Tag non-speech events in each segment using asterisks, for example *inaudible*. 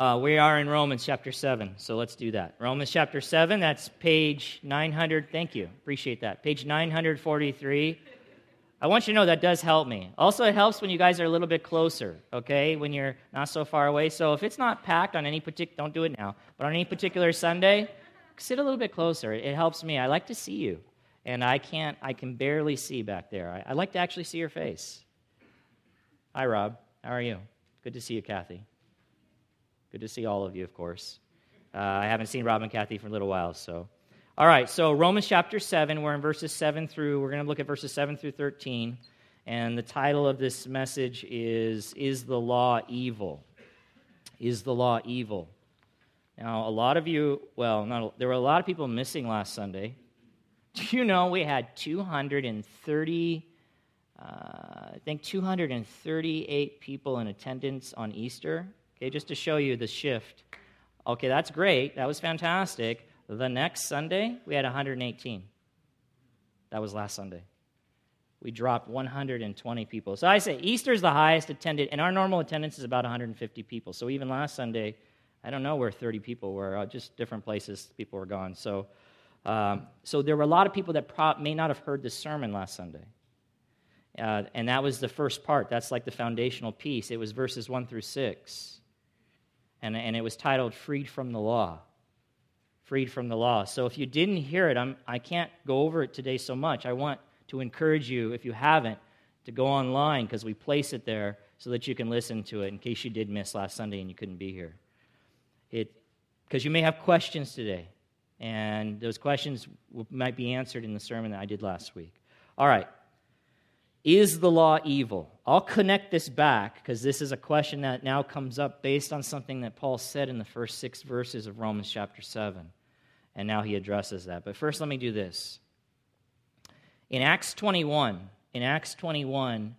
Uh, we are in Romans chapter 7, so let's do that. Romans chapter 7, that's page 900. Thank you. Appreciate that. Page 943. I want you to know that does help me. Also, it helps when you guys are a little bit closer, okay? When you're not so far away. So if it's not packed on any particular, don't do it now, but on any particular Sunday, sit a little bit closer. It helps me. I like to see you, and I can't, I can barely see back there. I, I like to actually see your face. Hi, Rob. How are you? Good to see you, Kathy. Good to see all of you, of course. Uh, I haven't seen Rob and Kathy for a little while, so. All right, so Romans chapter 7, we're in verses 7 through, we're going to look at verses 7 through 13. And the title of this message is Is the Law Evil? Is the Law Evil? Now, a lot of you, well, not, there were a lot of people missing last Sunday. Do you know we had 230, uh, I think 238 people in attendance on Easter? Okay, just to show you the shift. Okay, that's great. That was fantastic. The next Sunday, we had 118. That was last Sunday. We dropped 120 people. So I say Easter is the highest attended, and our normal attendance is about 150 people. So even last Sunday, I don't know where 30 people were, uh, just different places people were gone. So, um, so there were a lot of people that pro- may not have heard the sermon last Sunday. Uh, and that was the first part. That's like the foundational piece. It was verses 1 through 6 and, and it was titled Freed from the Law. Freed from the Law. So if you didn't hear it, I'm, I can't go over it today so much. I want to encourage you, if you haven't, to go online because we place it there so that you can listen to it in case you did miss last Sunday and you couldn't be here. It because you may have questions today, and those questions might be answered in the sermon that I did last week. All right. Is the law evil? I'll connect this back because this is a question that now comes up based on something that Paul said in the first six verses of Romans chapter 7. And now he addresses that. But first, let me do this. In Acts 21, in Acts 21,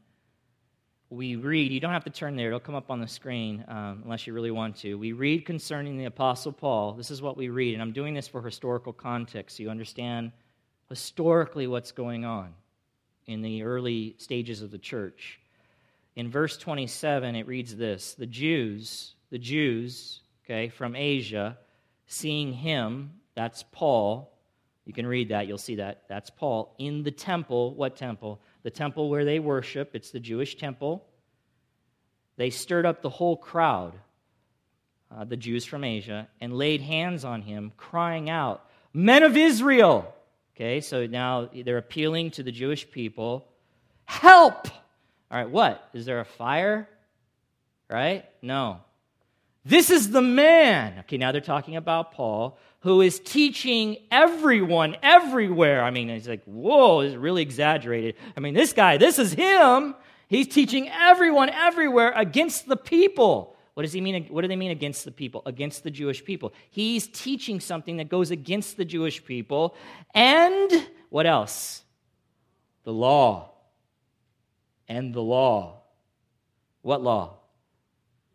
we read, you don't have to turn there, it'll come up on the screen um, unless you really want to. We read concerning the Apostle Paul. This is what we read, and I'm doing this for historical context so you understand historically what's going on in the early stages of the church. In verse 27, it reads this The Jews, the Jews, okay, from Asia, seeing him, that's Paul. You can read that, you'll see that. That's Paul in the temple. What temple? The temple where they worship. It's the Jewish temple. They stirred up the whole crowd, uh, the Jews from Asia, and laid hands on him, crying out, Men of Israel! Okay, so now they're appealing to the Jewish people. Help! All right, what? Is there a fire? Right? No. This is the man. Okay, now they're talking about Paul, who is teaching everyone everywhere. I mean, he's like, whoa, this is really exaggerated. I mean, this guy, this is him. He's teaching everyone everywhere against the people. What does he mean? What do they mean against the people? Against the Jewish people. He's teaching something that goes against the Jewish people. And what else? The law. And the law. What law?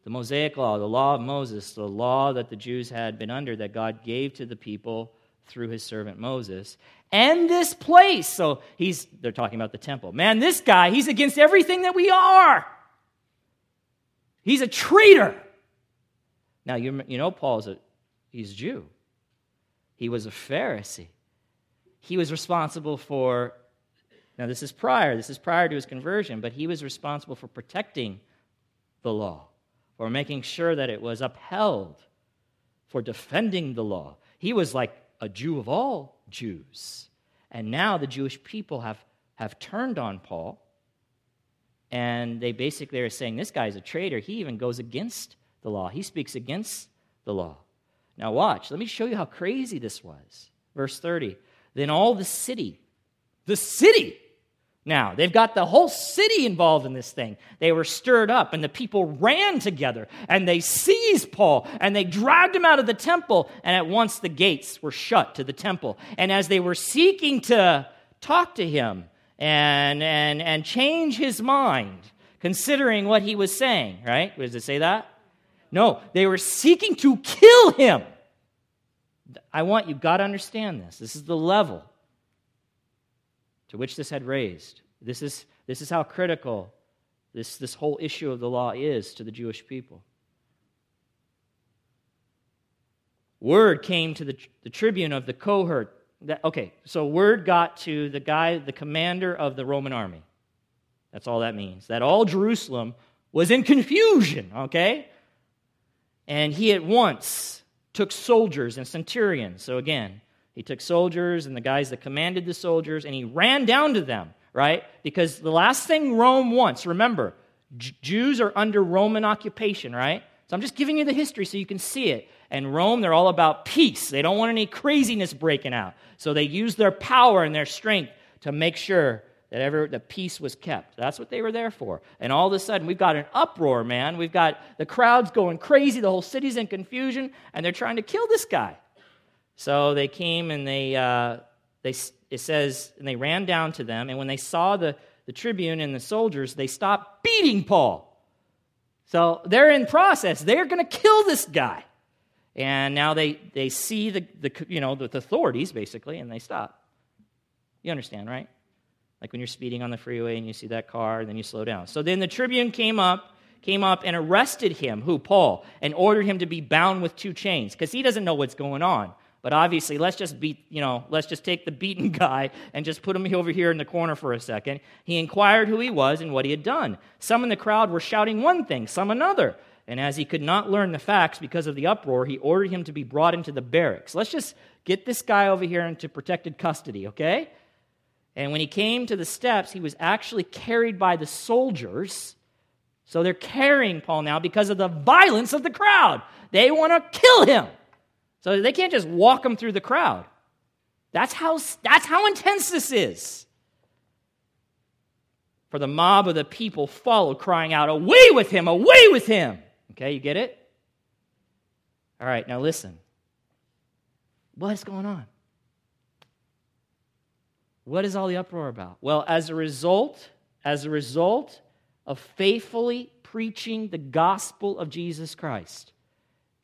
The Mosaic law, the law of Moses, the law that the Jews had been under that God gave to the people through his servant Moses. And this place. So he's they're talking about the temple. Man, this guy, he's against everything that we are. He's a traitor. Now, you, you know Paul's a, he's Jew. He was a Pharisee. He was responsible for, now this is prior, this is prior to his conversion, but he was responsible for protecting the law, for making sure that it was upheld, for defending the law. He was like a Jew of all Jews. And now the Jewish people have, have turned on Paul and they basically are saying, this guy's a traitor. He even goes against the law, he speaks against the law. Now, watch. Let me show you how crazy this was. Verse 30. Then all the city, the city, now they've got the whole city involved in this thing. They were stirred up, and the people ran together, and they seized Paul, and they dragged him out of the temple, and at once the gates were shut to the temple. And as they were seeking to talk to him, and, and, and change his mind, considering what he was saying, right? Does it say that? No, they were seeking to kill him. I want you, got to understand this. This is the level to which this had raised. This is, this is how critical this, this whole issue of the law is to the Jewish people. word came to the, the tribune of the cohort. That, okay, so word got to the guy, the commander of the Roman army. That's all that means. That all Jerusalem was in confusion, okay? And he at once took soldiers and centurions. So again, he took soldiers and the guys that commanded the soldiers, and he ran down to them, right? Because the last thing Rome wants, remember, Jews are under Roman occupation, right? So I'm just giving you the history so you can see it. And Rome, they're all about peace. They don't want any craziness breaking out. So they use their power and their strength to make sure that ever the peace was kept. That's what they were there for. And all of a sudden, we've got an uproar, man. We've got the crowds going crazy, the whole city's in confusion, and they're trying to kill this guy. So they came and they, uh, they it says, and they ran down to them, and when they saw the, the tribune and the soldiers, they stopped beating Paul. So they're in process. They're going to kill this guy. And now they, they see the, the, you know, the authorities, basically, and they stop. You understand, right? Like when you're speeding on the freeway and you see that car, and then you slow down. So then the tribune came up, came up and arrested him, who, Paul, and ordered him to be bound with two chains, because he doesn't know what's going on. But obviously, let's just beat, you know, let's just take the beaten *laughs* guy and just put him over here in the corner for a second. He inquired who he was and what he had done. Some in the crowd were shouting one thing, some another. And as he could not learn the facts because of the uproar, he ordered him to be brought into the barracks. Let's just get this guy over here into protected custody, okay? And when he came to the steps, he was actually carried by the soldiers. So they're carrying Paul now because of the violence of the crowd. They want to kill him. So they can't just walk him through the crowd. That's how, that's how intense this is. For the mob of the people followed, crying out, Away with him! Away with him! Okay, you get it? All right, now listen. What's going on? What is all the uproar about? Well, as a result, as a result of faithfully preaching the gospel of Jesus Christ,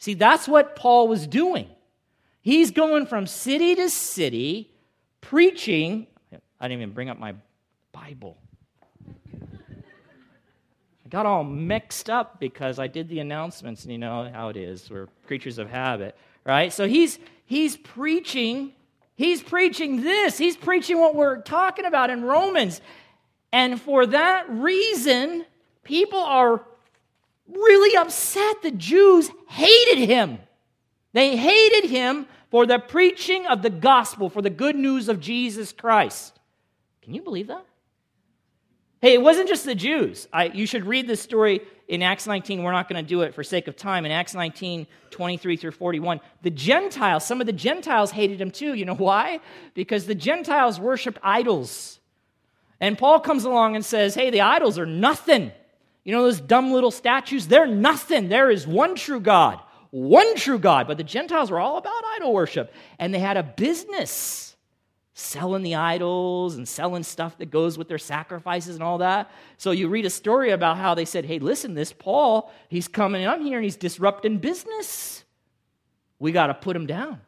See, that's what Paul was doing. He's going from city to city preaching. I didn't even bring up my Bible. Got all mixed up because I did the announcements, and you know how it is. We're creatures of habit, right? So he's he's preaching, he's preaching this, he's preaching what we're talking about in Romans. And for that reason, people are really upset. The Jews hated him. They hated him for the preaching of the gospel, for the good news of Jesus Christ. Can you believe that? Hey, it wasn't just the Jews. I, you should read this story in Acts 19. We're not going to do it for sake of time. In Acts 19, 23 through 41, the Gentiles, some of the Gentiles hated him too. You know why? Because the Gentiles worshiped idols. And Paul comes along and says, hey, the idols are nothing. You know those dumb little statues? They're nothing. There is one true God, one true God. But the Gentiles were all about idol worship, and they had a business selling the idols and selling stuff that goes with their sacrifices and all that. So you read a story about how they said, hey, listen, this Paul, he's coming up here and he's disrupting business. We got to put him down. All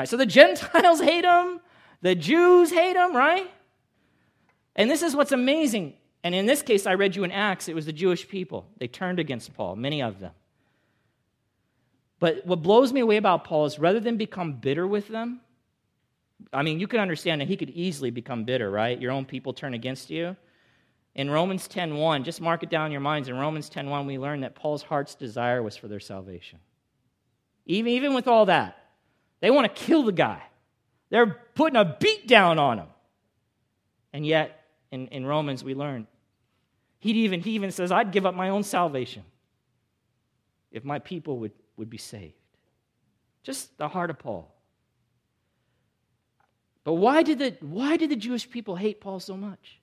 right, so the Gentiles *laughs* hate him, the Jews hate him, right? And this is what's amazing. And in this case, I read you in Acts, it was the Jewish people. They turned against Paul, many of them. But what blows me away about Paul is rather than become bitter with them, I mean, you can understand that he could easily become bitter, right? Your own people turn against you. In Romans 10:1, just mark it down in your minds. In Romans 10:1, we learn that Paul's heart's desire was for their salvation. Even, even with all that, they want to kill the guy. They're putting a beat down on him. And yet, in, in Romans, we learn he even, he even says, I'd give up my own salvation if my people would, would be saved. Just the heart of Paul. But why did, the, why did the Jewish people hate Paul so much?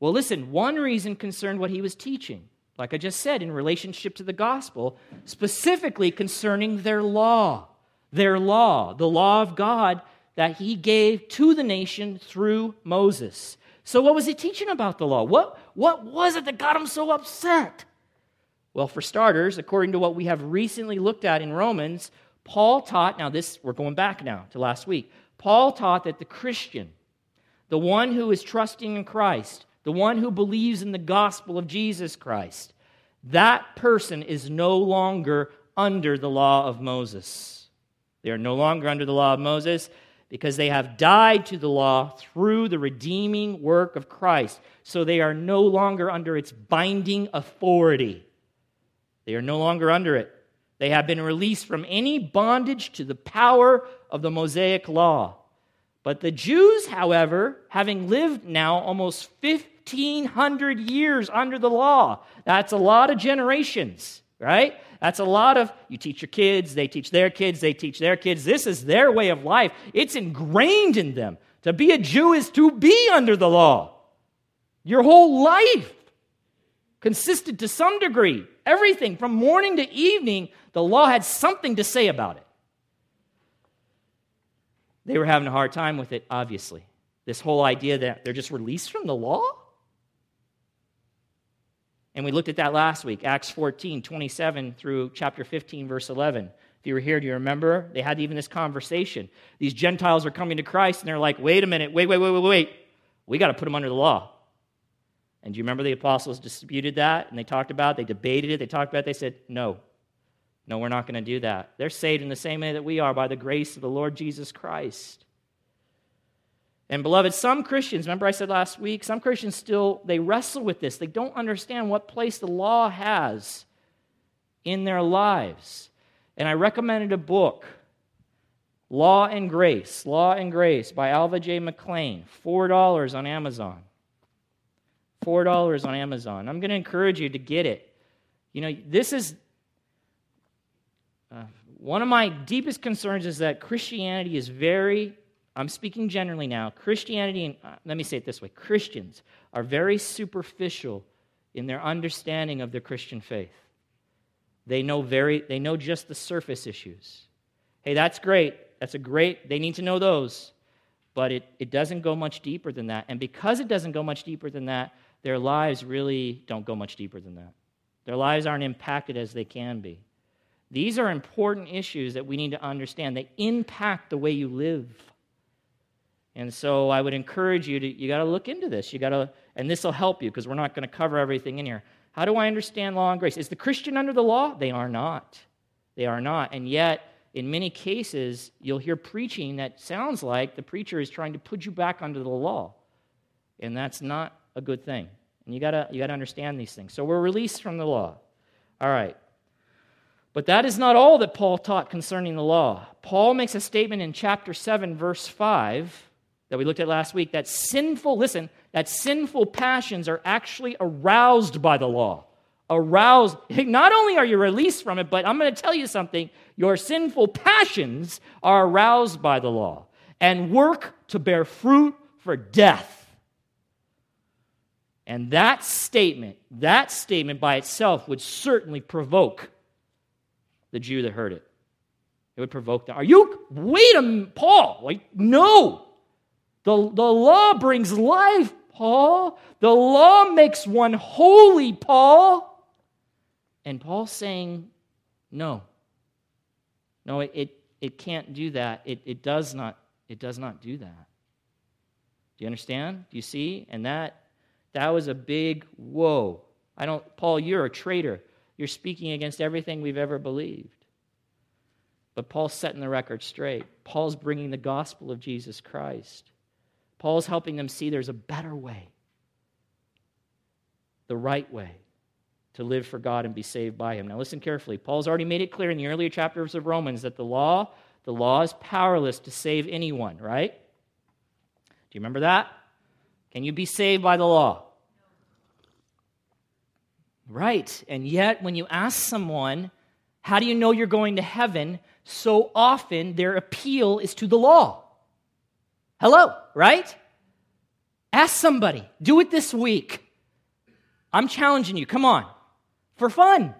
Well, listen, one reason concerned what he was teaching, like I just said, in relationship to the gospel, specifically concerning their law. Their law, the law of God that he gave to the nation through Moses. So, what was he teaching about the law? What, what was it that got him so upset? Well, for starters, according to what we have recently looked at in Romans, Paul taught, now this, we're going back now to last week. Paul taught that the Christian, the one who is trusting in Christ, the one who believes in the gospel of Jesus Christ, that person is no longer under the law of Moses. They are no longer under the law of Moses because they have died to the law through the redeeming work of Christ. So they are no longer under its binding authority. They are no longer under it. They have been released from any bondage to the power of the Mosaic law. But the Jews, however, having lived now almost 1,500 years under the law, that's a lot of generations, right? That's a lot of, you teach your kids, they teach their kids, they teach their kids. This is their way of life. It's ingrained in them. To be a Jew is to be under the law. Your whole life consisted to some degree, everything from morning to evening, the law had something to say about it. They were having a hard time with it, obviously. This whole idea that they're just released from the law? And we looked at that last week, Acts 14, 27 through chapter 15, verse 11. If you were here, do you remember? They had even this conversation. These Gentiles are coming to Christ, and they're like, wait a minute, wait, wait, wait, wait, wait. We got to put them under the law. And do you remember the apostles disputed that? And they talked about it, they debated it, they talked about it, they said, no. No, we're not going to do that. They're saved in the same way that we are by the grace of the Lord Jesus Christ. And beloved, some Christians, remember I said last week, some Christians still they wrestle with this. They don't understand what place the law has in their lives. And I recommended a book, Law and Grace, Law and Grace by Alva J. McClain, $4 on Amazon. $4 on Amazon. I'm going to encourage you to get it. You know, this is one of my deepest concerns is that Christianity is very I'm speaking generally now. Christianity, and uh, let me say it this way Christians are very superficial in their understanding of their Christian faith. They know, very, they know just the surface issues. Hey, that's great. That's a great, they need to know those. But it, it doesn't go much deeper than that. And because it doesn't go much deeper than that, their lives really don't go much deeper than that. Their lives aren't impacted as they can be. These are important issues that we need to understand. They impact the way you live. And so I would encourage you to, you got to look into this. You got to, and this will help you because we're not going to cover everything in here. How do I understand law and grace? Is the Christian under the law? They are not. They are not. And yet, in many cases, you'll hear preaching that sounds like the preacher is trying to put you back under the law. And that's not a good thing. And you got to you got to understand these things. So we're released from the law. All right. But that is not all that Paul taught concerning the law. Paul makes a statement in chapter 7, verse 5 that we looked at last week that sinful, listen, that sinful passions are actually aroused by the law. Aroused. *laughs* Not only are you released from it, but I'm going to tell you something your sinful passions are aroused by the law and work to bear fruit for death. And that statement, that statement by itself would certainly provoke the Jew that heard it. It would provoke them. Are you, wait a minute, Paul, like, no. The, the law brings life, Paul. The law makes one holy, Paul. And Paul's saying, no. No, it, it, it can't do that. It, it, does not, it does not do that. Do you understand? Do you see? And that that was a big whoa. I don't Paul, you're a traitor. You're speaking against everything we've ever believed. But Paul's setting the record straight. Paul's bringing the gospel of Jesus Christ. Paul's helping them see there's a better way, the right way to live for God and be saved by Him. Now, listen carefully. Paul's already made it clear in the earlier chapters of Romans that the law, the law is powerless to save anyone, right? Do you remember that? Can you be saved by the law? Right. And yet, when you ask someone, how do you know you're going to heaven? So often their appeal is to the law. Hello, right? Ask somebody. Do it this week. I'm challenging you. Come on. For fun.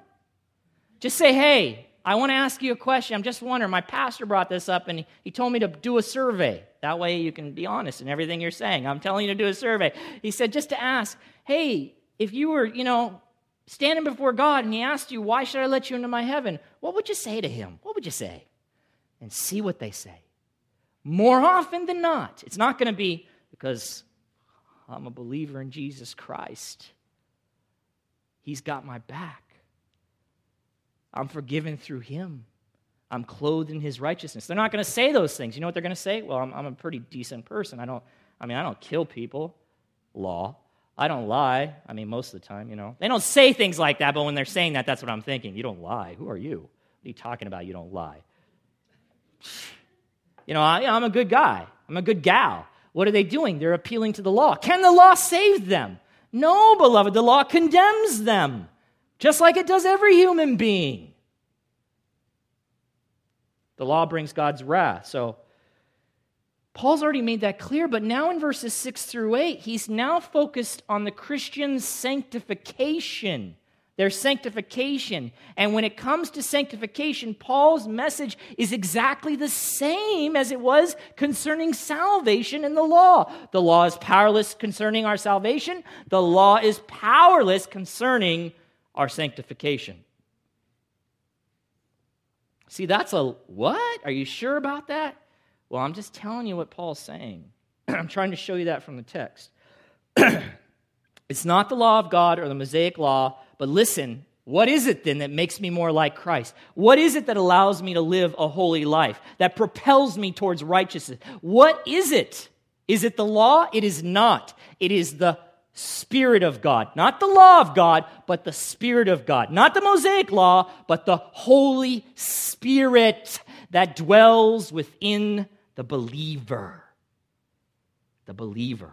Just say, hey, I want to ask you a question. I'm just wondering. My pastor brought this up and he told me to do a survey. That way you can be honest in everything you're saying. I'm telling you to do a survey. He said, just to ask, hey, if you were, you know, standing before God and he asked you, why should I let you into my heaven? What would you say to him? What would you say? And see what they say more often than not. It's not going to be because I'm a believer in Jesus Christ. He's got my back. I'm forgiven through Him. I'm clothed in his righteousness. They're not going to say those things. You know what they're going to say? Well, I'm, I'm a pretty decent person. I don't, I mean, I don't kill people. Law. I don't lie. I mean, most of the time, you know. They don't say things like that, but when they're saying that, that's what I'm thinking. You don't lie. Who are you? What are you talking about? You don't lie. You know, I, I'm a good guy. I'm a good gal. What are they doing? They're appealing to the law. Can the law save them? No, beloved. The law condemns them, just like it does every human being. The law brings God's wrath. So, Paul's already made that clear, but now in verses 6 through 8, he's now focused on the Christian's sanctification, their sanctification. And when it comes to sanctification, Paul's message is exactly the same as it was concerning salvation in the law. The law is powerless concerning our salvation, the law is powerless concerning our sanctification. See, that's a what? Are you sure about that? Well, I'm just telling you what Paul's saying. *clears throat* I'm trying to show you that from the text. *clears throat* it's not the law of God or the Mosaic law, but listen, what is it then that makes me more like Christ? What is it that allows me to live a holy life, that propels me towards righteousness? What is it? Is it the law? It is not. It is the Spirit of God. Not the law of God, but the Spirit of God. Not the Mosaic law, but the Holy Spirit that dwells within the believer. The believer.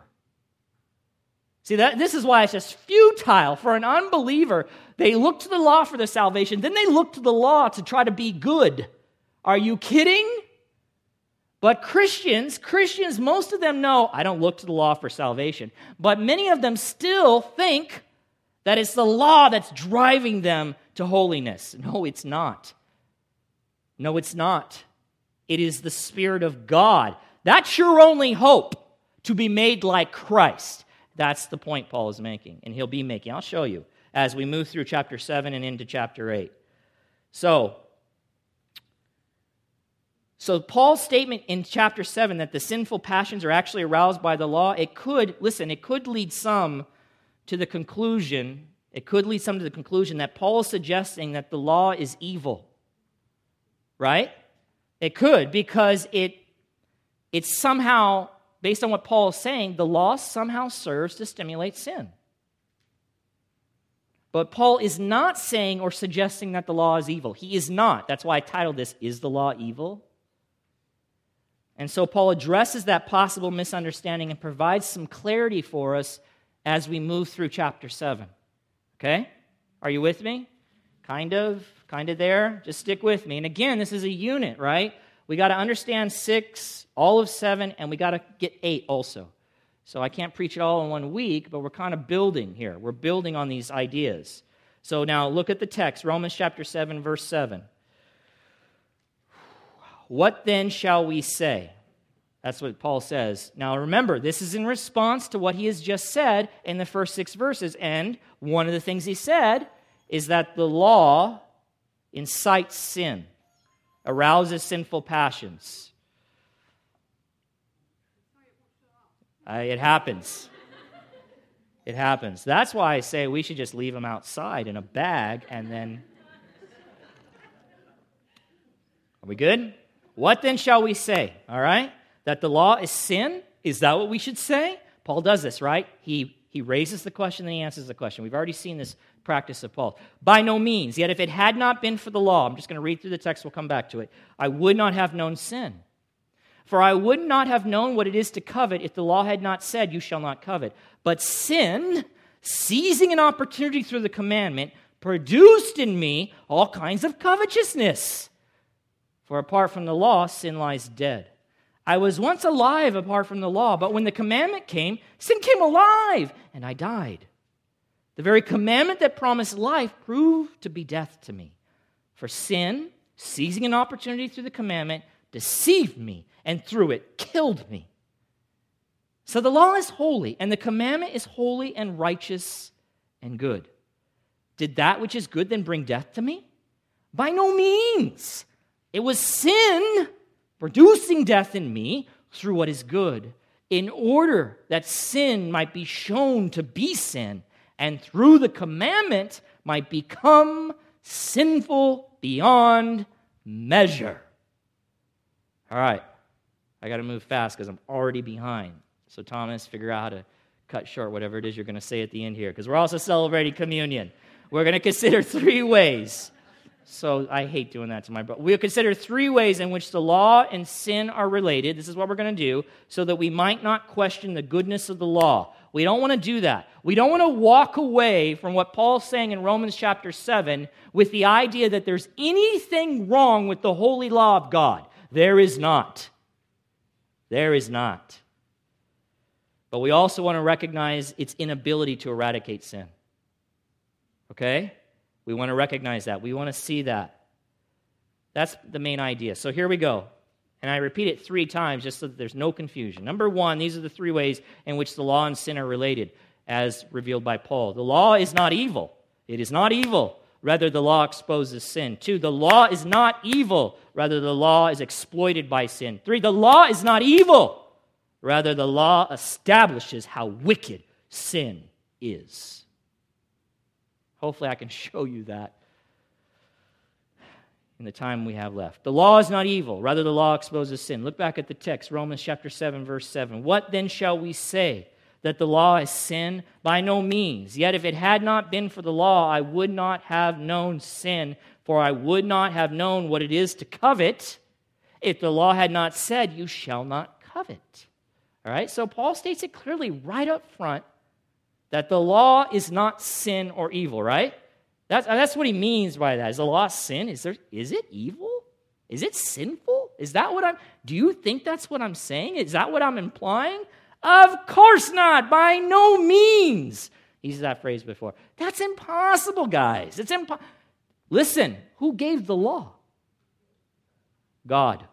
See, that, this is why it's just futile for an unbeliever. They look to the law for their salvation, then they look to the law to try to be good. Are you kidding? But Christians, Christians, most of them know I don't look to the law for salvation. But many of them still think that it's the law that's driving them to holiness. No, it's not. No, it's not. It is the Spirit of God. That's your only hope to be made like Christ. That's the point Paul is making, and he'll be making. I'll show you as we move through chapter 7 and into chapter 8. So, so Paul's statement in chapter 7 that the sinful passions are actually aroused by the law, it could, listen, it could lead some to the conclusion, it could lead some to the conclusion that Paul is suggesting that the law is evil. Right? It could because it it's somehow based on what Paul is saying, the law somehow serves to stimulate sin. But Paul is not saying or suggesting that the law is evil. He is not. That's why I titled this Is the Law Evil? And so Paul addresses that possible misunderstanding and provides some clarity for us as we move through chapter 7. Okay? Are you with me? Kind of, kind of there. Just stick with me. And again, this is a unit, right? We got to understand 6, all of 7, and we got to get 8 also. So I can't preach it all in one week, but we're kind of building here. We're building on these ideas. So now look at the text, Romans chapter 7, verse 7. What then shall we say? That's what Paul says. Now remember, this is in response to what he has just said in the first six verses. And one of the things he said is that the law incites sin, arouses sinful passions. Uh, it happens. It happens. That's why I say we should just leave them outside in a bag and then. Are we good? What then shall we say? All right? That the law is sin? Is that what we should say? Paul does this, right? He, he raises the question, then he answers the question. We've already seen this practice of Paul. By no means. Yet if it had not been for the law, I'm just going to read through the text, we'll come back to it. I would not have known sin. For I would not have known what it is to covet if the law had not said, You shall not covet. But sin, seizing an opportunity through the commandment, produced in me all kinds of covetousness. For apart from the law, sin lies dead. I was once alive apart from the law, but when the commandment came, sin came alive, and I died. The very commandment that promised life proved to be death to me. For sin, seizing an opportunity through the commandment, deceived me, and through it killed me. So the law is holy, and the commandment is holy and righteous and good. Did that which is good then bring death to me? By no means. It was sin producing death in me through what is good, in order that sin might be shown to be sin, and through the commandment might become sinful beyond measure. All right, I got to move fast because I'm already behind. So, Thomas, figure out how to cut short whatever it is you're going to say at the end here because we're also celebrating communion. We're going to consider three ways. So I hate doing that to my brother. We'll consider three ways in which the law and sin are related. This is what we're going to do so that we might not question the goodness of the law. We don't want to do that. We don't want to walk away from what Paul's saying in Romans chapter 7 with the idea that there's anything wrong with the holy law of God. There is not. There is not. But we also want to recognize its inability to eradicate sin. Okay? We want to recognize that. We want to see that. That's the main idea. So here we go. And I repeat it three times just so that there's no confusion. Number one, these are the three ways in which the law and sin are related, as revealed by Paul. The law is not evil. It is not evil. Rather, the law exposes sin. Two, the law is not evil. Rather, the law is exploited by sin. Three, the law is not evil. Rather, the law establishes how wicked sin is. Hopefully, I can *laughs* show you that in the time we have left. The law is not evil, rather, the law exposes sin. Look back at the text, Romans chapter 7, verse 7. What then shall we say? That the law is sin? By no means. Yet if it had not been for the law, I would not have known sin, for I would not have known what it is to covet if the law had not said, You shall not covet. All right, so Paul states it clearly right up front that the law is not sin or evil, right? That's, that's what he means by that. Is the law sin? Is, there, is it evil? Is it sinful? Is that what I'm, do you think that's what I'm saying? Is that what I'm implying? Of course not, by no means. He used that phrase before. That's impossible, guys. It's impossible. Listen, who gave the law? God.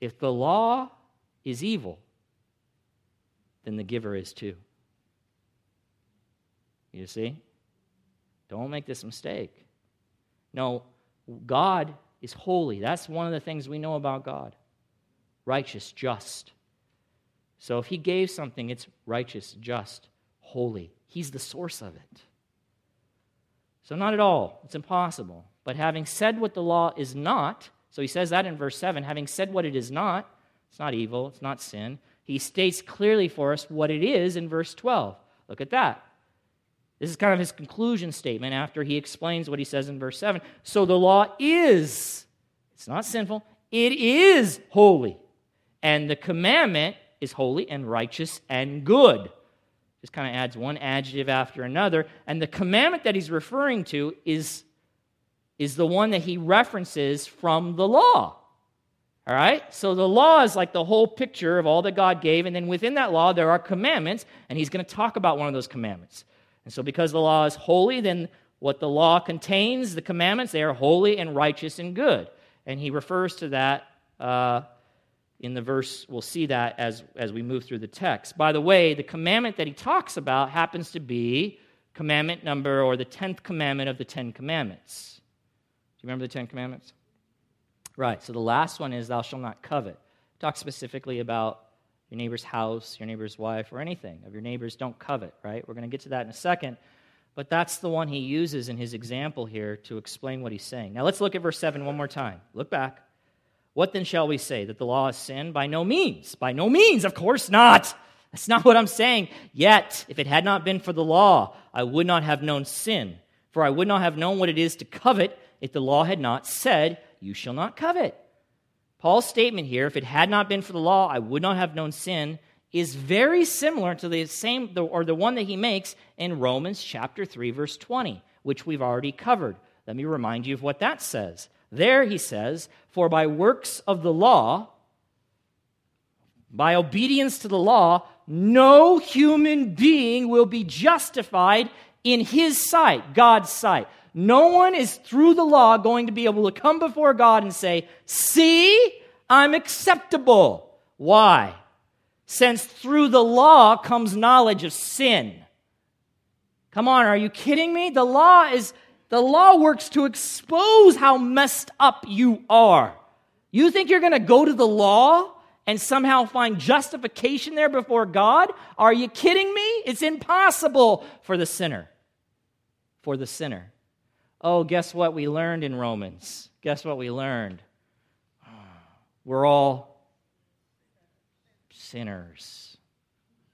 If the law is evil, then the giver is too. You see? Don't make this mistake. No, God is holy. That's one of the things we know about God righteous, just. So if He gave something, it's righteous, just, holy. He's the source of it. So, not at all. It's impossible. But having said what the law is not, so he says that in verse 7 having said what it is not, it's not evil, it's not sin, he states clearly for us what it is in verse 12. Look at that. This is kind of his conclusion statement after he explains what he says in verse 7. So the law is, it's not sinful, it is holy. And the commandment is holy and righteous and good. Just kind of adds one adjective after another. And the commandment that he's referring to is, is the one that he references from the law. All right? So the law is like the whole picture of all that God gave. And then within that law, there are commandments. And he's going to talk about one of those commandments. And so, because the law is holy, then what the law contains, the commandments, they are holy and righteous and good. And he refers to that uh, in the verse. We'll see that as, as we move through the text. By the way, the commandment that he talks about happens to be commandment number or the 10th commandment of the 10 commandments. Do you remember the 10 commandments? Right. So the last one is, Thou shalt not covet. Talk specifically about your neighbor's house, your neighbor's wife, or anything of your neighbor's. Don't covet, right? We're going to get to that in a second. But that's the one he uses in his example here to explain what he's saying. Now let's look at verse 7 one more time. Look back. What then shall we say? That the law is sin? By no means. By no means, of course not. That's not what I'm saying. Yet, if it had not been for the law, I would not have known sin. For I would not have known what it is to covet if the law had not said, You shall not covet. Paul's statement here, if it had not been for the law, I would not have known sin, is very similar to the same or the one that he makes in Romans chapter 3 verse 20, which we've already covered. Let me remind you of what that says. There he says, "For by works of the law, by obedience to the law, no human being will be justified in his sight, God's sight. No one is through the law going to be able to come before God and say, See, I'm acceptable. Why? Since through the law comes knowledge of sin. Come on, are you kidding me? The law is the law works to expose how messed up you are. You think you're going to go to the law and somehow find justification there before God? Are you kidding me? It's impossible for the sinner. For the sinner. Oh, guess what we learned in Romans? guess what we learned? Ah, we're all sinners,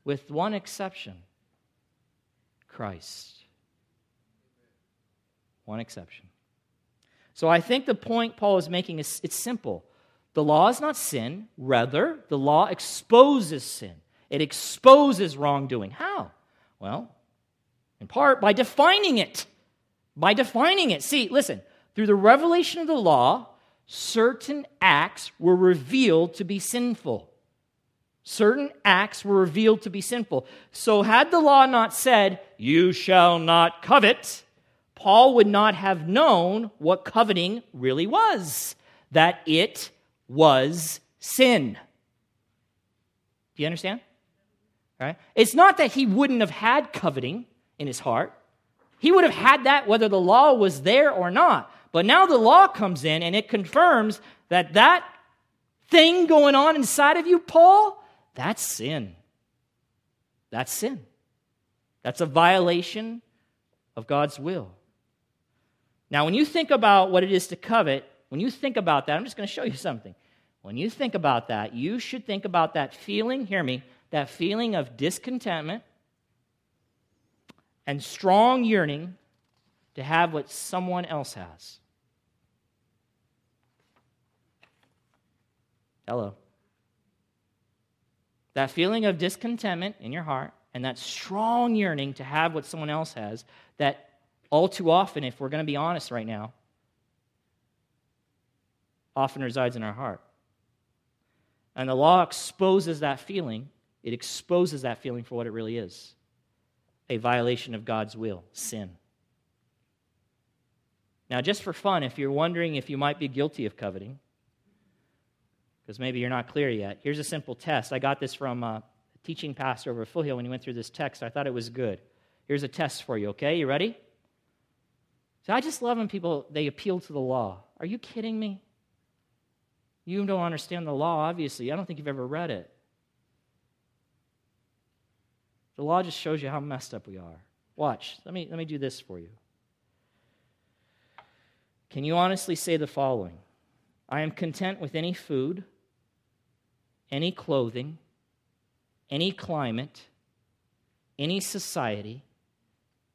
with one exception Christ. One exception. So I think the point Paul is making is it's simple. The law is not sin, rather, the law exposes sin. It exposes wrongdoing. How? Well, in part by defining it. By defining it. See, listen, through the revelation of the law, certain acts were revealed to be sinful. Certain acts were revealed to be sinful. So, had the law not said, You shall not covet, Paul would not have known what coveting really was, that it was sin. Do you understand? Right? It's not that he wouldn't have had coveting in his heart. He would have had that whether the law was there or not. But now the law comes in and it confirms that that thing going on inside of you, Paul, that's sin. That's sin. That's a violation of God's will. Now, when you think about what it is to covet, when you think about that, I'm just going to show you something. When you think about that, you should think about that feeling, hear me, that feeling of discontentment and strong yearning to have what someone else has. Hello. That feeling of discontentment in your heart and that strong yearning to have what someone else has, that all too often, if we're going to be honest right now, often resides in our heart. And the law exposes that feeling, it exposes that feeling for what it really is a violation of God's will, sin. Now, just for fun, if you're wondering if you might be guilty of coveting, because maybe you're not clear yet, here's a simple test. I got this from a teaching pastor over at Foothill when he went through this text. I thought it was good. Here's a test for you, okay? You ready? So I just love when people they appeal to the law. Are you kidding me? You don't understand the law, obviously. I don't think you've ever read it. The law just shows you how messed up we are. Watch. Let me, let me do this for you. Can you honestly say the following I am content with any food, any clothing, any climate, any society,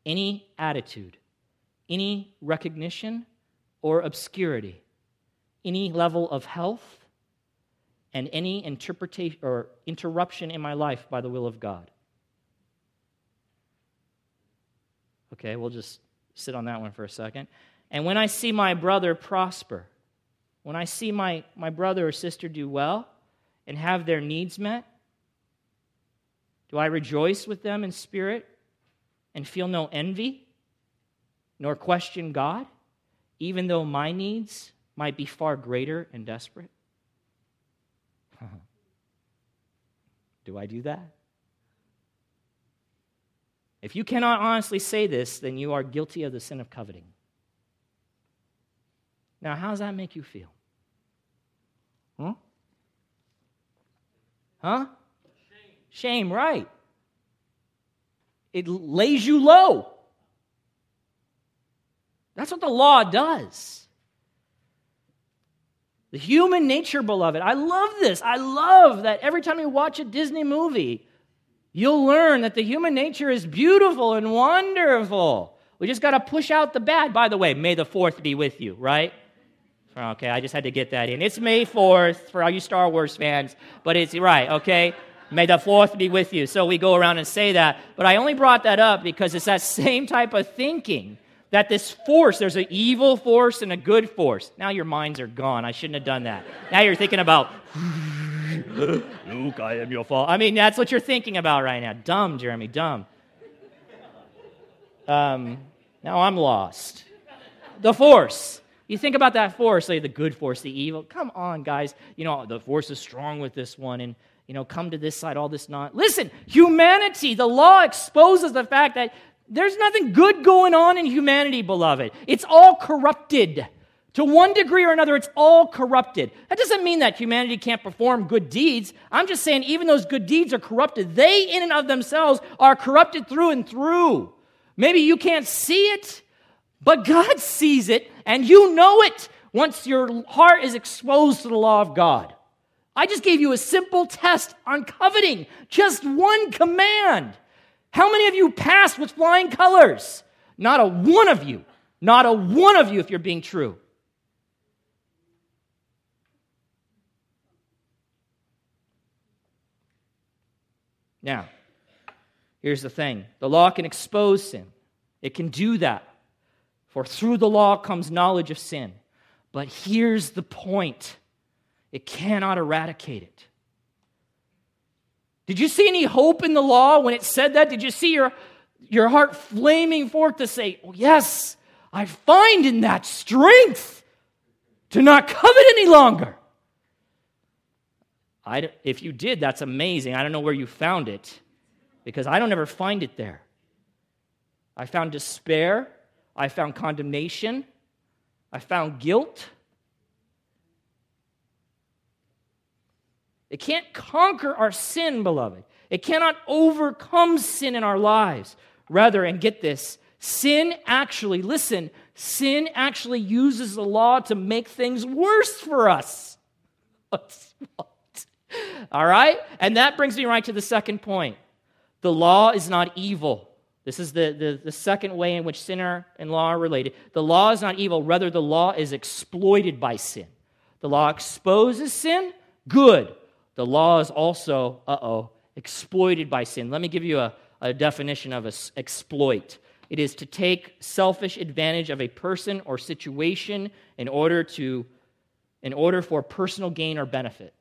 any attitude, any recognition or obscurity, any level of health, and any interpretation or interruption in my life by the will of God. Okay, we'll just sit on that one for a second. And when I see my brother prosper, when I see my, my brother or sister do well and have their needs met, do I rejoice with them in spirit and feel no envy, nor question God, even though my needs might be far greater and desperate? *laughs* do I do that? If you cannot honestly say this, then you are guilty of the sin of coveting. Now, how does that make you feel? Hmm? Huh? Huh? Shame, Shame right. It lays you low. That's what the law does. The human nature, beloved. I love this. I love that every time you watch a Disney movie, you'll learn that the human nature is beautiful and wonderful. We just got to push out the bad. By the way, may the 4th be with you, right? Okay, I just had to get that in. It's May 4th for all you Star Wars fans, but it's right, okay? May the 4th be with you. So we go around and say that. But I only brought that up because it's that same type of thinking that this force, there's an evil force and a good force. Now your minds are gone. I shouldn't have done that. Now you're thinking about *laughs* Luke, I am your father. I mean, that's what you're thinking about right now. Dumb, Jeremy, dumb. Um, now I'm lost. The force. You think about that force, like the good force, the evil. Come on, guys. You know, the force is strong with this one, and, you know, come to this side, all this not. Listen, humanity, the law exposes the fact that there's nothing good going on in humanity, beloved. It's all corrupted. To one degree or another, it's all corrupted. That doesn't mean that humanity can't perform good deeds. I'm just saying, even those good deeds are corrupted. They, in and of themselves, are corrupted through and through. Maybe you can't see it, but God sees it, and you know it once your heart is exposed to the law of God. I just gave you a simple test on coveting, just one command. How many of you passed with flying colors? Not a one of you. Not a one of you if you're being true. Now, here's the thing the law can expose sin, it can do that. For through the law comes knowledge of sin. But here's the point it cannot eradicate it. Did you see any hope in the law when it said that? Did you see your, your heart flaming forth to say, oh, Yes, I find in that strength to not covet any longer? I, if you did, that's amazing. I don't know where you found it because I don't ever find it there. I found despair. I found condemnation. I found guilt. It can't conquer our sin, beloved. It cannot overcome sin in our lives. Rather, and get this, sin actually, listen, sin actually uses the law to make things worse for us. *laughs* *laughs* All right? And that brings me right to the second point. The law is not evil. This is the, the, the, second way in which sinner and law are related. The law is not evil, rather, the law is exploited by sin. The law exposes sin, good. The law is also, uh oh, exploited by sin. Let me give you a, a definition of a, exploit it is to take selfish advantage of a person or situation in order to in order for personal gain or benefit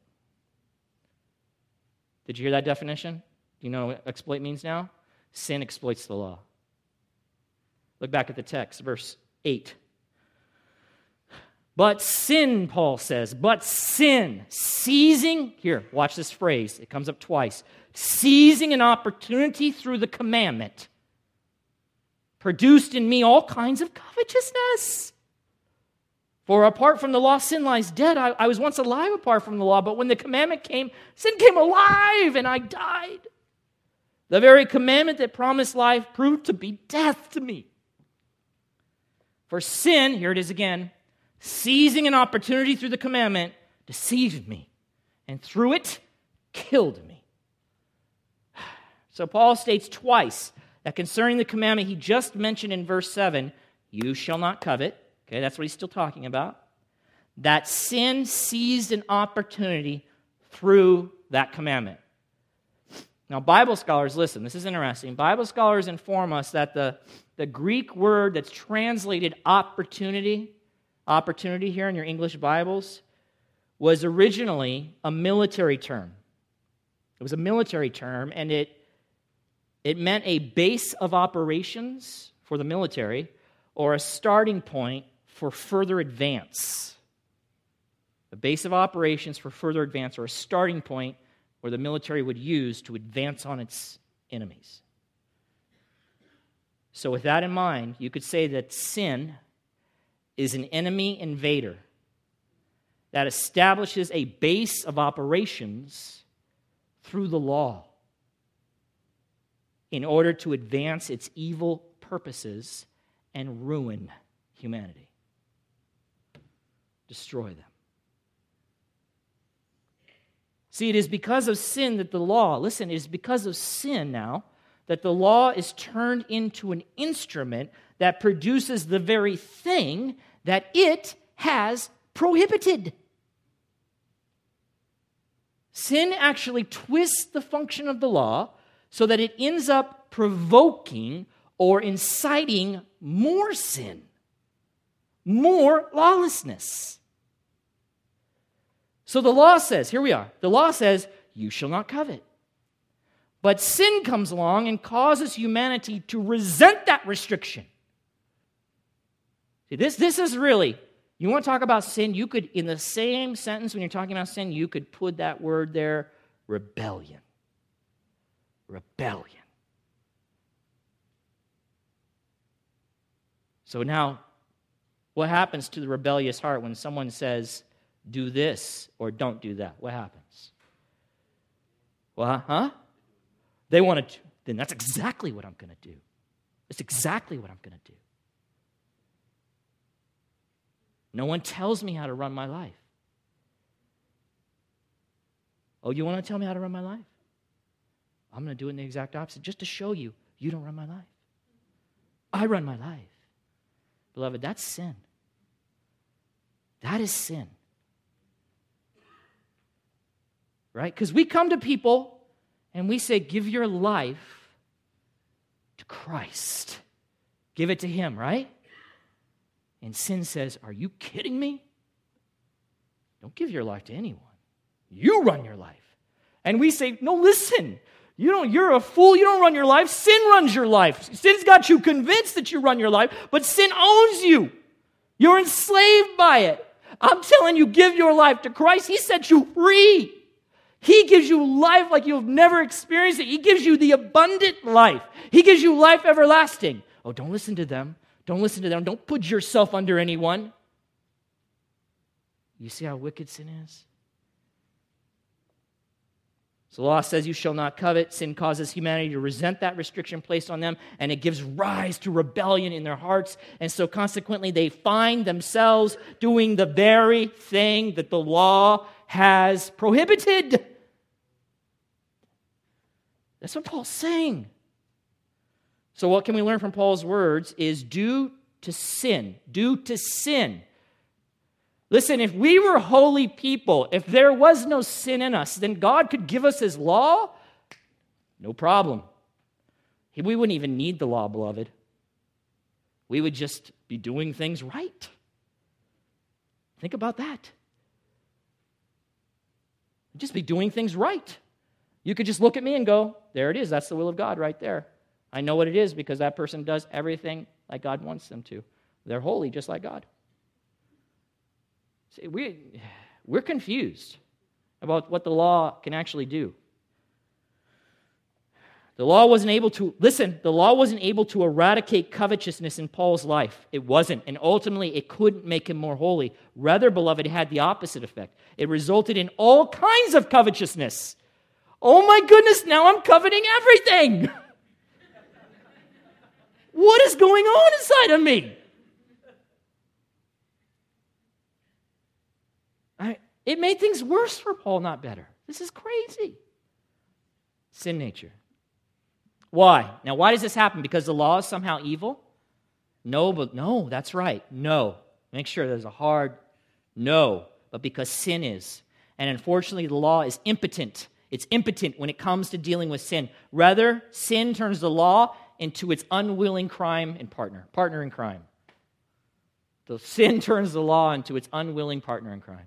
did you hear that definition? Do you know what exploit means now? Sin exploits the law. Look back at the text, verse 8. But sin, Paul says, but sin, seizing, here, watch this phrase, it comes up twice. Seizing an opportunity through the commandment produced in me all kinds of covetousness. For apart from the law, sin lies dead. I, I, was once alive apart from the law, but when the commandment came, sin came alive and I died. The very commandment that promised life proved to be death to me. For sin, here it is again, seizing an opportunity through the commandment, deceived me, and through it, killed me. So Paul states twice that concerning the commandment he just mentioned in verse 7 you shall not covet Okay, that's what he's still talking about. That sin seized an opportunity through that commandment. Now, Bible scholars, listen, this is interesting. Bible scholars inform us that the, the Greek word that's translated opportunity, opportunity here in your English Bibles, was originally a military term. It was a military term, and it, it meant a base of operations for the military or a starting point for further advance. A base of operations for further advance, or a starting point where the military would use to advance on its enemies. So, with that in mind, you could say that sin is an enemy invader that establishes a base of operations through the law in order to advance its evil purposes and ruin humanity destroy them. See, it is because of sin that the law, listen, it is because of sin now that the law is turned into an instrument that produces the very thing that it has prohibited. Sin actually twists the function of the law so that it ends up provoking or inciting more sin more lawlessness. So the law says, here we are, the law says, you shall not covet. But sin comes along and causes humanity to resent that restriction. See, this, this is really, you want to talk about sin, you could, in the same sentence when you're talking about sin, you could put that word there rebellion. Rebellion. So now what happens to the rebellious heart when someone says, do this or don't do that? What happens? Well, huh? They want to, then that's exactly what I'm going to do. It's exactly what I'm going to do. No one tells me how to run my life. Oh, you want to tell me how to run my life? I'm going to do it in the exact opposite just to show you you don't run my life. I run my life. Beloved, that's sin. That is sin. Right? Because we come to people and we say, Give your life to Christ. Give it to Him, right? And sin says, Are you kidding me? Don't give your life to anyone. You run your life. And we say, No, listen. You don't, you're a fool. You don't run your life. Sin runs your life. Sin's got you convinced that you run your life, but sin owns you. You're enslaved by it. I'm telling you, give your life to Christ. He sets you free. He gives you life like you've never experienced it. He gives you the abundant life. He gives you life everlasting. Oh, don't listen to them. Don't listen to them. Don't put yourself under anyone. You see how wicked sin is? So the law says you shall not covet. Sin causes humanity to resent that restriction placed on them, and it gives rise to rebellion in their hearts. And so consequently, they find themselves doing the very thing that the law has prohibited. That's what Paul's saying. So, what can we learn from Paul's words is due to sin, due to sin Listen, if we were holy people, if there was no sin in us, then God could give us His law? No problem. We wouldn't even need the law, beloved. We would just be doing things right. Think about that. Just be doing things right. You could just look at me and go, there it is. That's the will of God right there. I know what it is because that person does everything like God wants them to. They're holy just like God. See, we, we're confused about what the law can actually do. The law wasn't able to, listen, the law wasn't able to eradicate covetousness in Paul's life. It wasn't. And ultimately, it couldn't make him more holy. Rather, beloved, it had the opposite effect. It resulted in all kinds of covetousness. Oh my goodness, now I'm coveting everything. *laughs* what is going on inside of me? It made things worse for Paul, not better. This is crazy. Sin nature. Why? Now, why does this happen? Because the law is somehow evil? No, but no, that's right. No. Make sure there's a hard no, but because sin is. And unfortunately, the law is impotent. It's impotent when it comes to dealing with sin. Rather, sin turns the law into its unwilling crime and partner, partner in crime. The sin *laughs* turns the law into its unwilling partner in crime.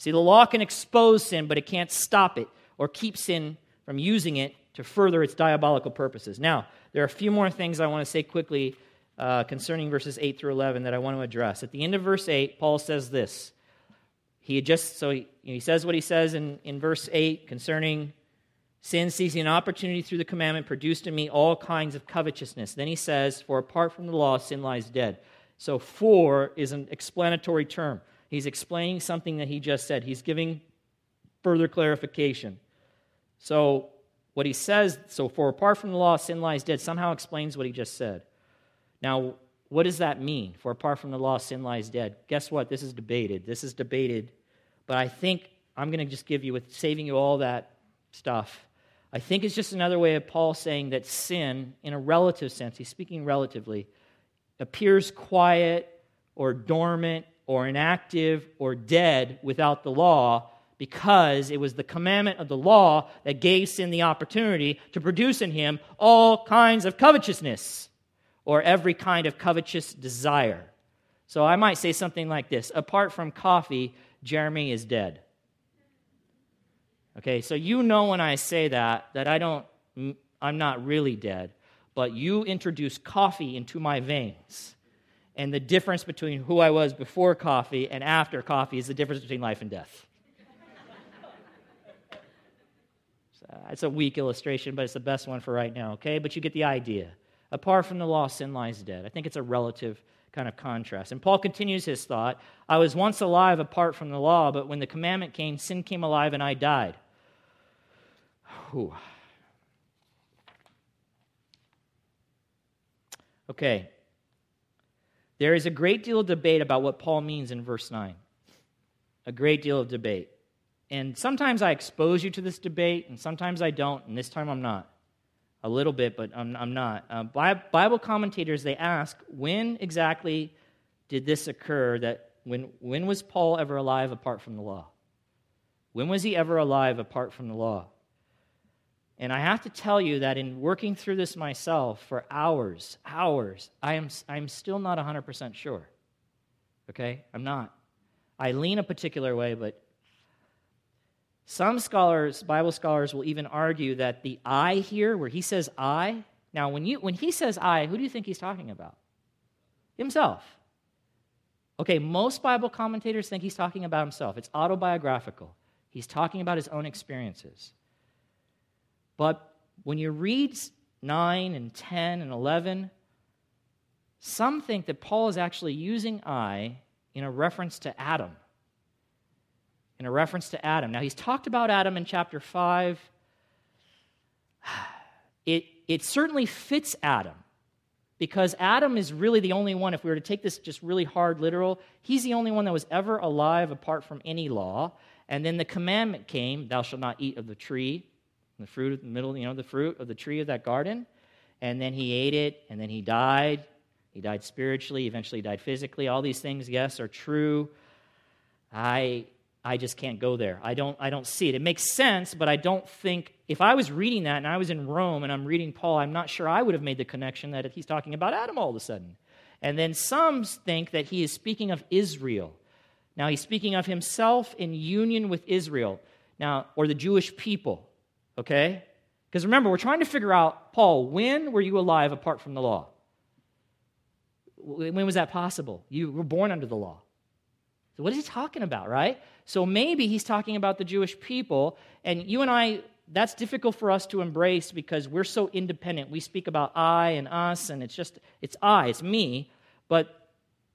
See, the law can expose sin, but it can't stop it or keep sin from using it to further its diabolical purposes. Now, there are a few more things I want to say quickly uh, concerning verses 8 through 11 that I want to address. At the end of verse 8, Paul says this. He just, so he, he says what he says in, in verse 8 concerning sin, seizing an opportunity through the commandment, produced in me all kinds of covetousness. Then he says, For apart from the law, sin lies dead. So, for is an explanatory term. He's explaining something that he just said. He's giving further clarification. So, what he says, so for apart from the law, sin lies dead, somehow explains what he just said. Now, what does that mean? For apart from the law, sin lies dead. Guess what? This is debated. This is debated. But I think I'm going to just give you, with saving you all that stuff, I think it's just another way of Paul saying that sin, in a relative sense, he's speaking relatively, appears quiet or dormant or inactive or dead without the law because it was the commandment of the law that gave sin the opportunity to produce in him all kinds of covetousness or every kind of covetous desire. So I might say something like this Apart from coffee, Jeremy is dead. Okay, so you know when I say that, that I don't, I'm not really dead, but you introduce coffee into my veins and the difference between who I was before coffee and after coffee is the difference between life and death. *laughs* so uh, it's a weak illustration, but it's the best one for right now, okay? But you get the idea. Apart from the law, sin lies dead. I think it's a relative kind of contrast. And Paul continues his thought I was once alive apart from the law, but when the commandment came, sin came alive and I died. Whew. Okay, There is a great deal of debate about what Paul means in verse 9. A great deal of debate. And sometimes I expose you to this debate, and sometimes I don't, and this time I'm not. A little bit, but I'm, I'm not. Uh, Bible commentators, they ask, when exactly did this occur? That when, when was Paul ever alive apart from the law? When was he ever alive apart from the law? And I have to tell you that in working through this myself for hours, hours, I am I'm still not 100% sure. Okay? I'm not. I lean a particular way, but some scholars, Bible scholars, will even argue that the I here, where he says I, now when, you, when he says I, who do you think he's talking about? Himself. Okay, most Bible commentators think he's talking about himself. It's autobiographical. He's talking about his own experiences. But when you read 9 and 10 and 11, some think that Paul is actually using I in a reference to Adam in a reference to Adam. Now, he's talked about Adam in chapter 5. *sighs* It, it certainly fits Adam because Adam is really the only one, if we were to take this just really hard literal, he's the only one that was ever alive apart from any law. And then the commandment came, thou shalt not eat of the tree, the fruit of the middle, you know, the fruit of the tree of that garden. And then he ate it, and then he died. He died spiritually, eventually died physically. All these things, yes, are true. I I just can't go there. I don't, I don't see it. It makes sense, but I don't think, if I was reading that and I was in Rome and I'm reading Paul, I'm not sure I would have made the connection that he's talking about Adam all of a sudden. And then some think that he is speaking of Israel. Now, he's speaking of himself in union with Israel, now, or the Jewish people, okay? Because remember, we're trying to figure out, Paul, when were you alive apart from the law? When was that possible? You were born under the law. So, what is he talking about, right? So, maybe he's talking about the Jewish people, and you and I, that's difficult for us to embrace because we're so independent. We speak about I and us, and it's just, it's I, it's me. But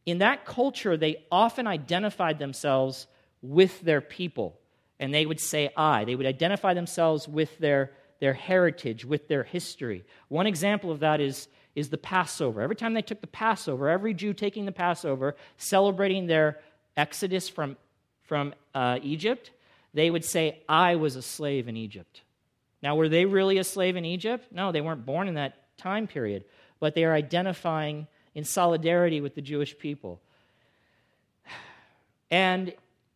in that culture, they often identified themselves with their people, and they would say I. They would identify themselves with their, their heritage, with their history. One example of that is, is the Passover. Every time they took the Passover, every Jew taking the Passover, celebrating their exodus from, from uh, Egypt, they would say, I was a slave in Egypt. Now, were they really a slave in Egypt? No, they weren't born in that time period, but they are identifying in solidarity with the Jewish people. *sighs* And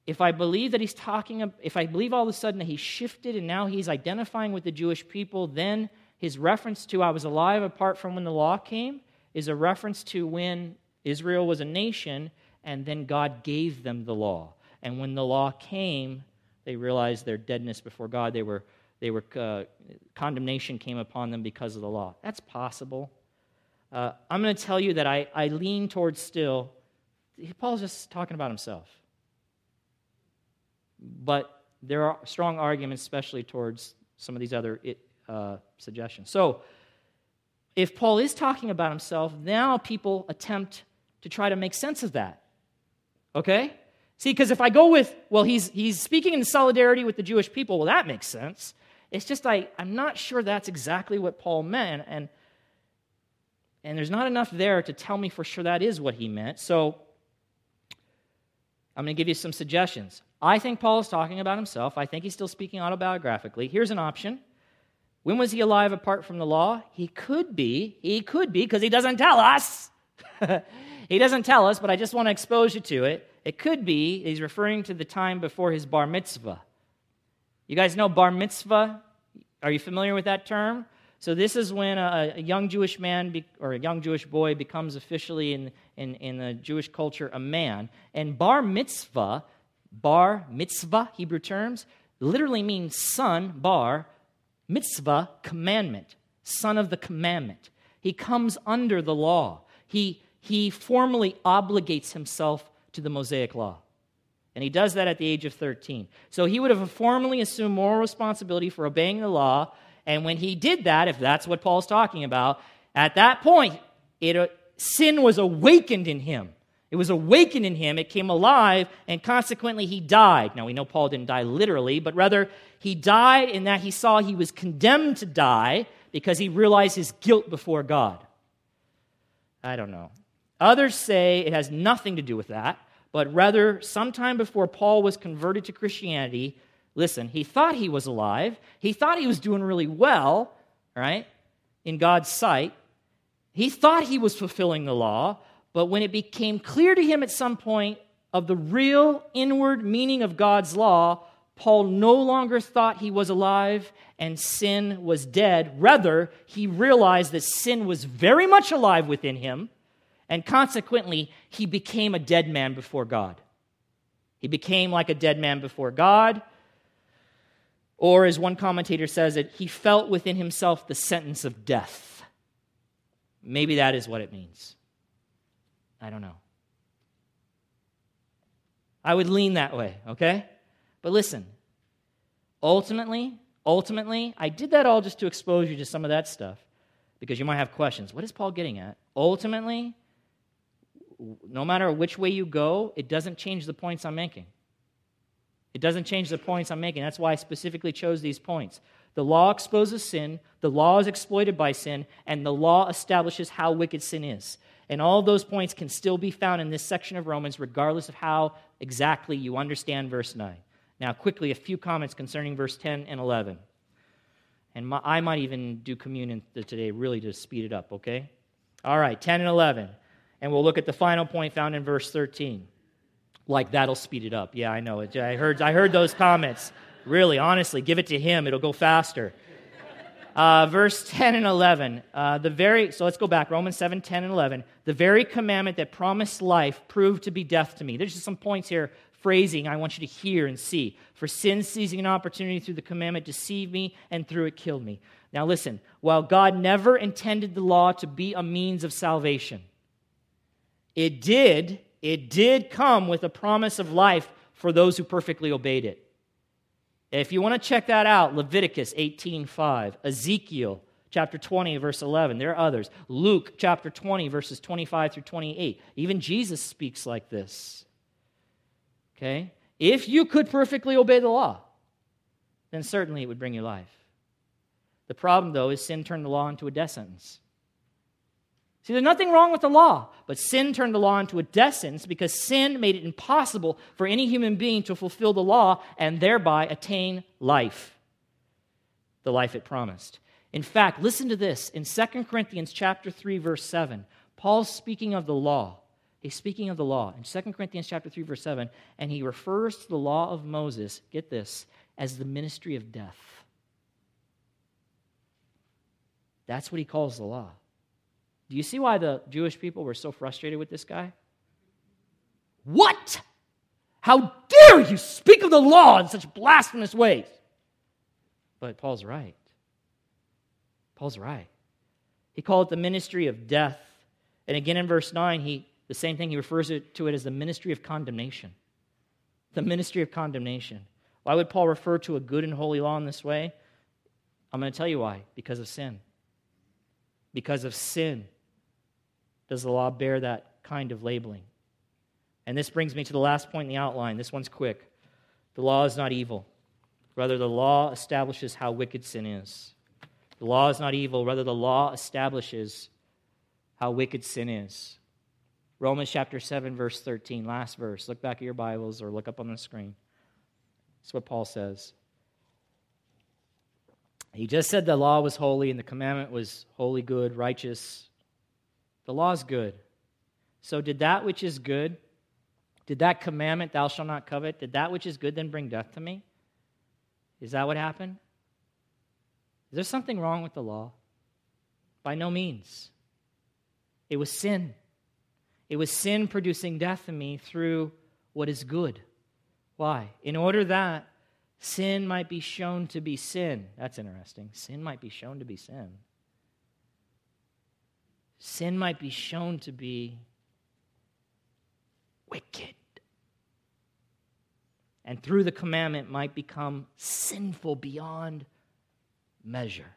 if I believe that he's talking, if I believe all of a sudden that he shifted and now he's identifying with the Jewish people, then his reference to I was alive apart from when the law came is a reference to when Israel was a nation and then God gave them the law. And when the law came, they realized their deadness before God. They were, they were uh, condemnation came upon them because of the law. That's possible. Uh, I'm going to tell you that I, I lean towards still. Paul's just talking about himself. But there are strong arguments, especially towards some of these other uh, suggestions. So, if Paul is talking about himself, now people attempt to try to make sense of that. Okay? See, because if I go with, well, he's, he's speaking in solidarity with the Jewish people, well, that makes sense. It's just I, I'm not sure that's exactly what Paul meant. And, and there's not enough there to tell me for sure that is what he meant. So I'm going to give you some suggestions. I think Paul is talking about himself. I think he's still speaking autobiographically. Here's an option. When was he alive apart from the law? He could be. He could be because he doesn't tell us. *laughs* He doesn't tell us, but I just want to expose you to it. It could be he's referring to the time before his bar mitzvah. You guys know bar mitzvah? Are you familiar with that term? So, this is when a, a young Jewish man be, or a young Jewish boy becomes officially in, in, in the Jewish culture a man. And bar mitzvah, bar mitzvah, Hebrew terms, literally means son, bar, mitzvah, commandment, son of the commandment. He comes under the law. He, he formally obligates himself to the Mosaic law. And he does that at the age of 13. So he would have formally assumed moral responsibility for obeying the law. And when he did that, if that's what Paul's talking about, at that point, it, uh, sin was awakened in him. It was awakened in him, it came alive, and consequently he died. Now we know Paul didn't die literally, but rather he died in that he saw he was condemned to die because he realized his guilt before God. I don't know. Others say it has nothing to do with that, but rather, sometime before Paul was converted to Christianity, listen, he thought he was alive. He thought he was doing really well, right, in God's sight. He thought he was fulfilling the law, but when it became clear to him at some point of the real inward meaning of God's law, Paul no longer thought he was alive and sin was dead. Rather, he realized that sin was very much alive within him, and consequently, he became a dead man before God. He became like a dead man before God. Or, as one commentator says it, he felt within himself the sentence of death. Maybe that is what it means. I don't know. I would lean that way, okay? But listen, ultimately, ultimately, I did that all just to expose you to some of that stuff because you might have questions. What is Paul getting at? Ultimately, no matter which way you go, it doesn't change the points I'm making. It doesn't change the points I'm making. That's why I specifically chose these points. The law exposes sin, the law is exploited by sin, and the law establishes how wicked sin is. And all those points can still be found in this section of Romans, regardless of how exactly you understand verse 9. Now, quickly, a few comments concerning verse 10 and 11. And my, I might even do communion today, really, to speed it up, okay? All right, 10 and 11. And we'll look at the final point found in verse 13. Like, that'll speed it up. Yeah, I know. it. I heard, I heard those comments. Really, honestly, give it to him, it'll go faster. Uh, verse 10 and 11. Uh, the very, so let's go back. Romans 7, 10 and 11. The very commandment that promised life proved to be death to me. There's just some points here phrasing I want you to hear and see. For sin seizing an opportunity through the commandment deceived me, and through it killed me. Now listen, while God never intended the law to be a means of salvation, it did, it did come with a promise of life for those who perfectly obeyed it. If you want to check that out, Leviticus 18:5, Ezekiel chapter 20 verse 11, there are others. Luke chapter 20 verses 25 through 28. Even Jesus speaks like this. Okay? If you could perfectly obey the law, then certainly it would bring you life. The problem, though, is sin turned the law into a death sentence. See, there's nothing wrong with the law, but sin turned the law into a death sentence because sin made it impossible for any human being to fulfill the law and thereby attain life, the life it promised. In fact, listen to this. In 2 Corinthians chapter 3 verse 7, Paul's speaking of the law. He's speaking of the law in 2 Corinthians chapter 3 verse 7 and he refers to the law of Moses, get this, as the ministry of death. That's what he calls the law. Do you see why the Jewish people were so frustrated with this guy? What? How dare you speak of the law in such blasphemous ways? But Paul's right. Paul's right. He called it the ministry of death. And again in verse 9, he the same thing, he refers it, to it as the ministry of condemnation. The ministry of condemnation. Why would Paul refer to a good and holy law in this way? I'm going to tell you why. Because of sin. Because of sin does the law bear that kind of labeling. And this brings me to the last point in the outline. This one's quick. The law is not evil. Rather, the law establishes how wicked sin is. The law is not evil. Rather, the law establishes how wicked sin is. Romans chapter 7, verse 13, last verse. Look back at your Bibles or look up on the screen. That's what Paul says. He just said the law was holy and the commandment was holy, good, righteous. The law is good. So, did that which is good, did that commandment, thou shalt not covet, did that which is good then bring death to me? Is that what happened? Is there something wrong with the law? By no means. It was sin. It was sin producing death in me through what is good. Why? In order that sin might be shown to be sin. That's interesting. Sin might be shown to be sin. Sin might be shown to be wicked. And through the commandment might become sinful beyond measure.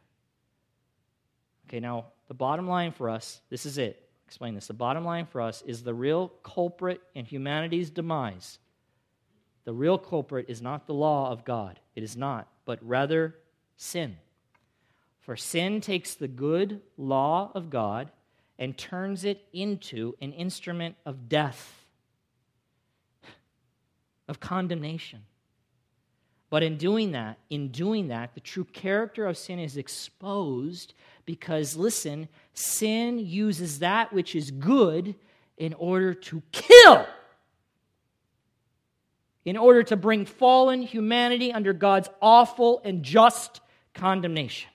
Okay, now the bottom line for us this is it explain this. The bottom line for us is the real culprit in humanity's demise. The real culprit is not the law of God, it is not, but rather sin. For sin takes the good law of God and turns it into an instrument of death, of condemnation. But in doing that, in doing that, the true character of sin is exposed because, listen, sin uses that which is good in order to kill, in order to bring fallen humanity under God's awful and just condemnation.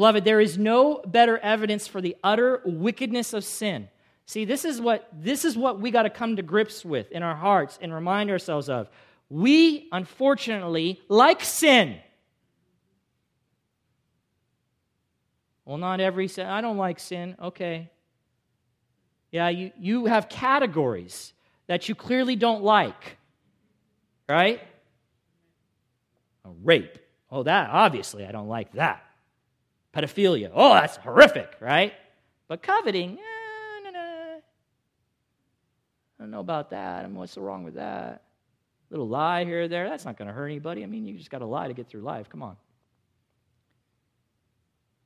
Beloved, there is no better evidence for the utter wickedness of sin. See, this is what, this is what we got to come to grips with in our hearts and remind ourselves of. We, unfortunately, like sin. Well, not every sin. I don't like sin. Okay. Yeah, you, you have categories that you clearly don't like, right? A rape. Oh, that, obviously, I don't like that. Pedophilia. Oh, that's horrific, right? But coveting, eh, nah, nah. I don't know about that. I mean, what's wrong with that? little lie here or there, that's not going to hurt anybody. I mean, you just got to lie to get through life. Come on.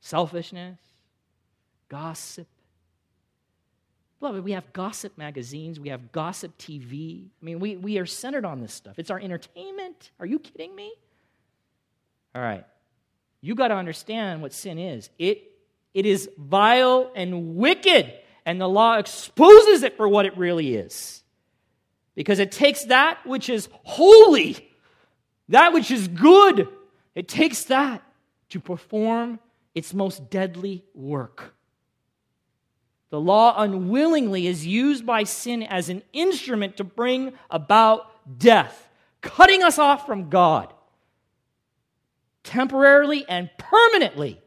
Selfishness, gossip. Beloved, we have gossip magazines, we have gossip TV. I mean, we, we are centered on this stuff. It's our entertainment. Are you kidding me? All right. You got to understand what sin is. It, it is vile and wicked, and the law exposes it for what it really is. Because it takes that which is holy, that which is good, it takes that to perform its most deadly work. The law unwillingly is used by sin as an instrument to bring about death, cutting us off from God temporarily and permanently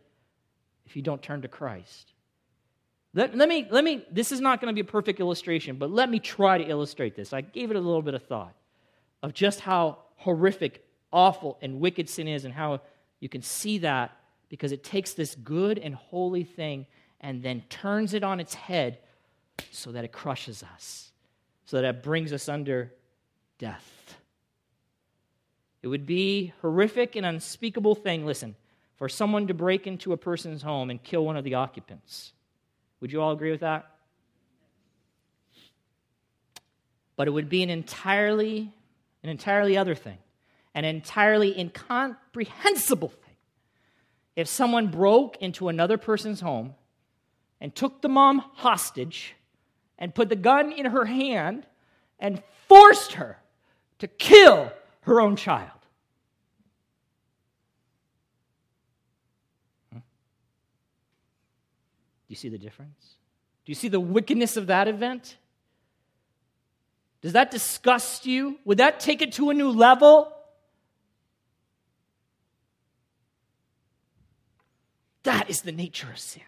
if you don't turn to Christ. Let, let, me, let me, this is not going to be a perfect illustration, but let me try to illustrate this. I gave it a little bit of thought of just how horrific, awful, and wicked sin is, and how you can see that because it takes this good and holy thing and then turns it on its head so that it crushes us, so that it brings us under death. It would be horrific and unspeakable thing, listen, for someone to break into a person's home and kill one of the occupants. Would you all agree with that? But it would be an entirely, an entirely other thing, an entirely incomprehensible thing. If someone broke into another person's home and took the mom hostage and put the gun in her hand and forced her to kill her own child. Do you see the difference? Do you see the wickedness of that event? Does that disgust you? Would that take it to a new level? That is the nature of sin.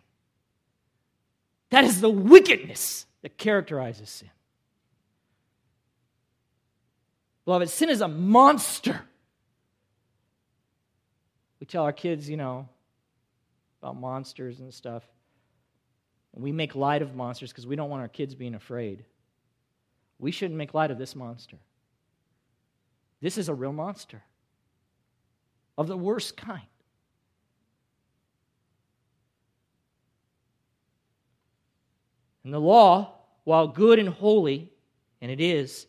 That is the wickedness that characterizes sin. Beloved, sin is a monster. We tell our kids, you know, about monsters and stuff. We make light of monsters because we don't want our kids being afraid. We shouldn't make light of this monster. This is a real monster of the worst kind. And the law, while good and holy, and it is,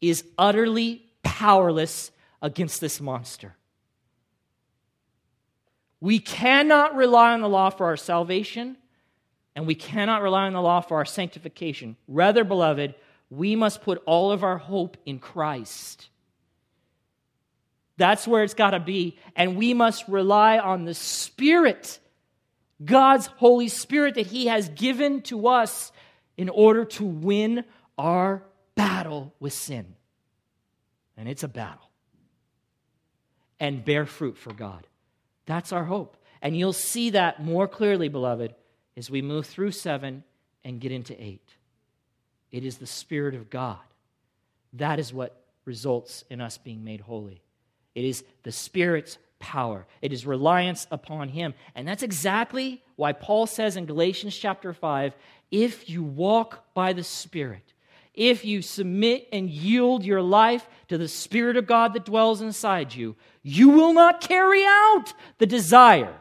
is utterly powerless against this monster. We cannot rely on the law for our salvation and we cannot rely on the law for our sanctification. Rather, beloved, we must put all of our hope in Christ. That's where it's got to be. And we must rely on the Spirit, God's Holy Spirit that He has given to us in order to win our battle with sin. And it's a battle. And bear fruit for God. That's our hope. And you'll see that more clearly, beloved, as we move through seven and get into eight. It is the Spirit of God. That is what results in us being made holy. It is the Spirit's power, it is reliance upon Him. And that's exactly why Paul says in Galatians chapter 5 if you walk by the Spirit, if you submit and yield your life to the Spirit of God that dwells inside you, you will not carry out the desire,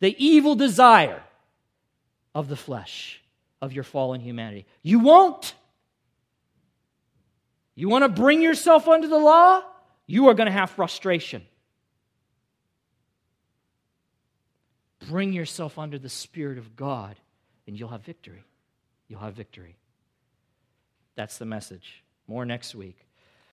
the evil desire of the flesh, of your fallen humanity. You won't. You want to bring yourself under the law? You are going to have frustration. Bring yourself under the Spirit of God, and you'll have victory. You'll have victory. That's the message. More next week.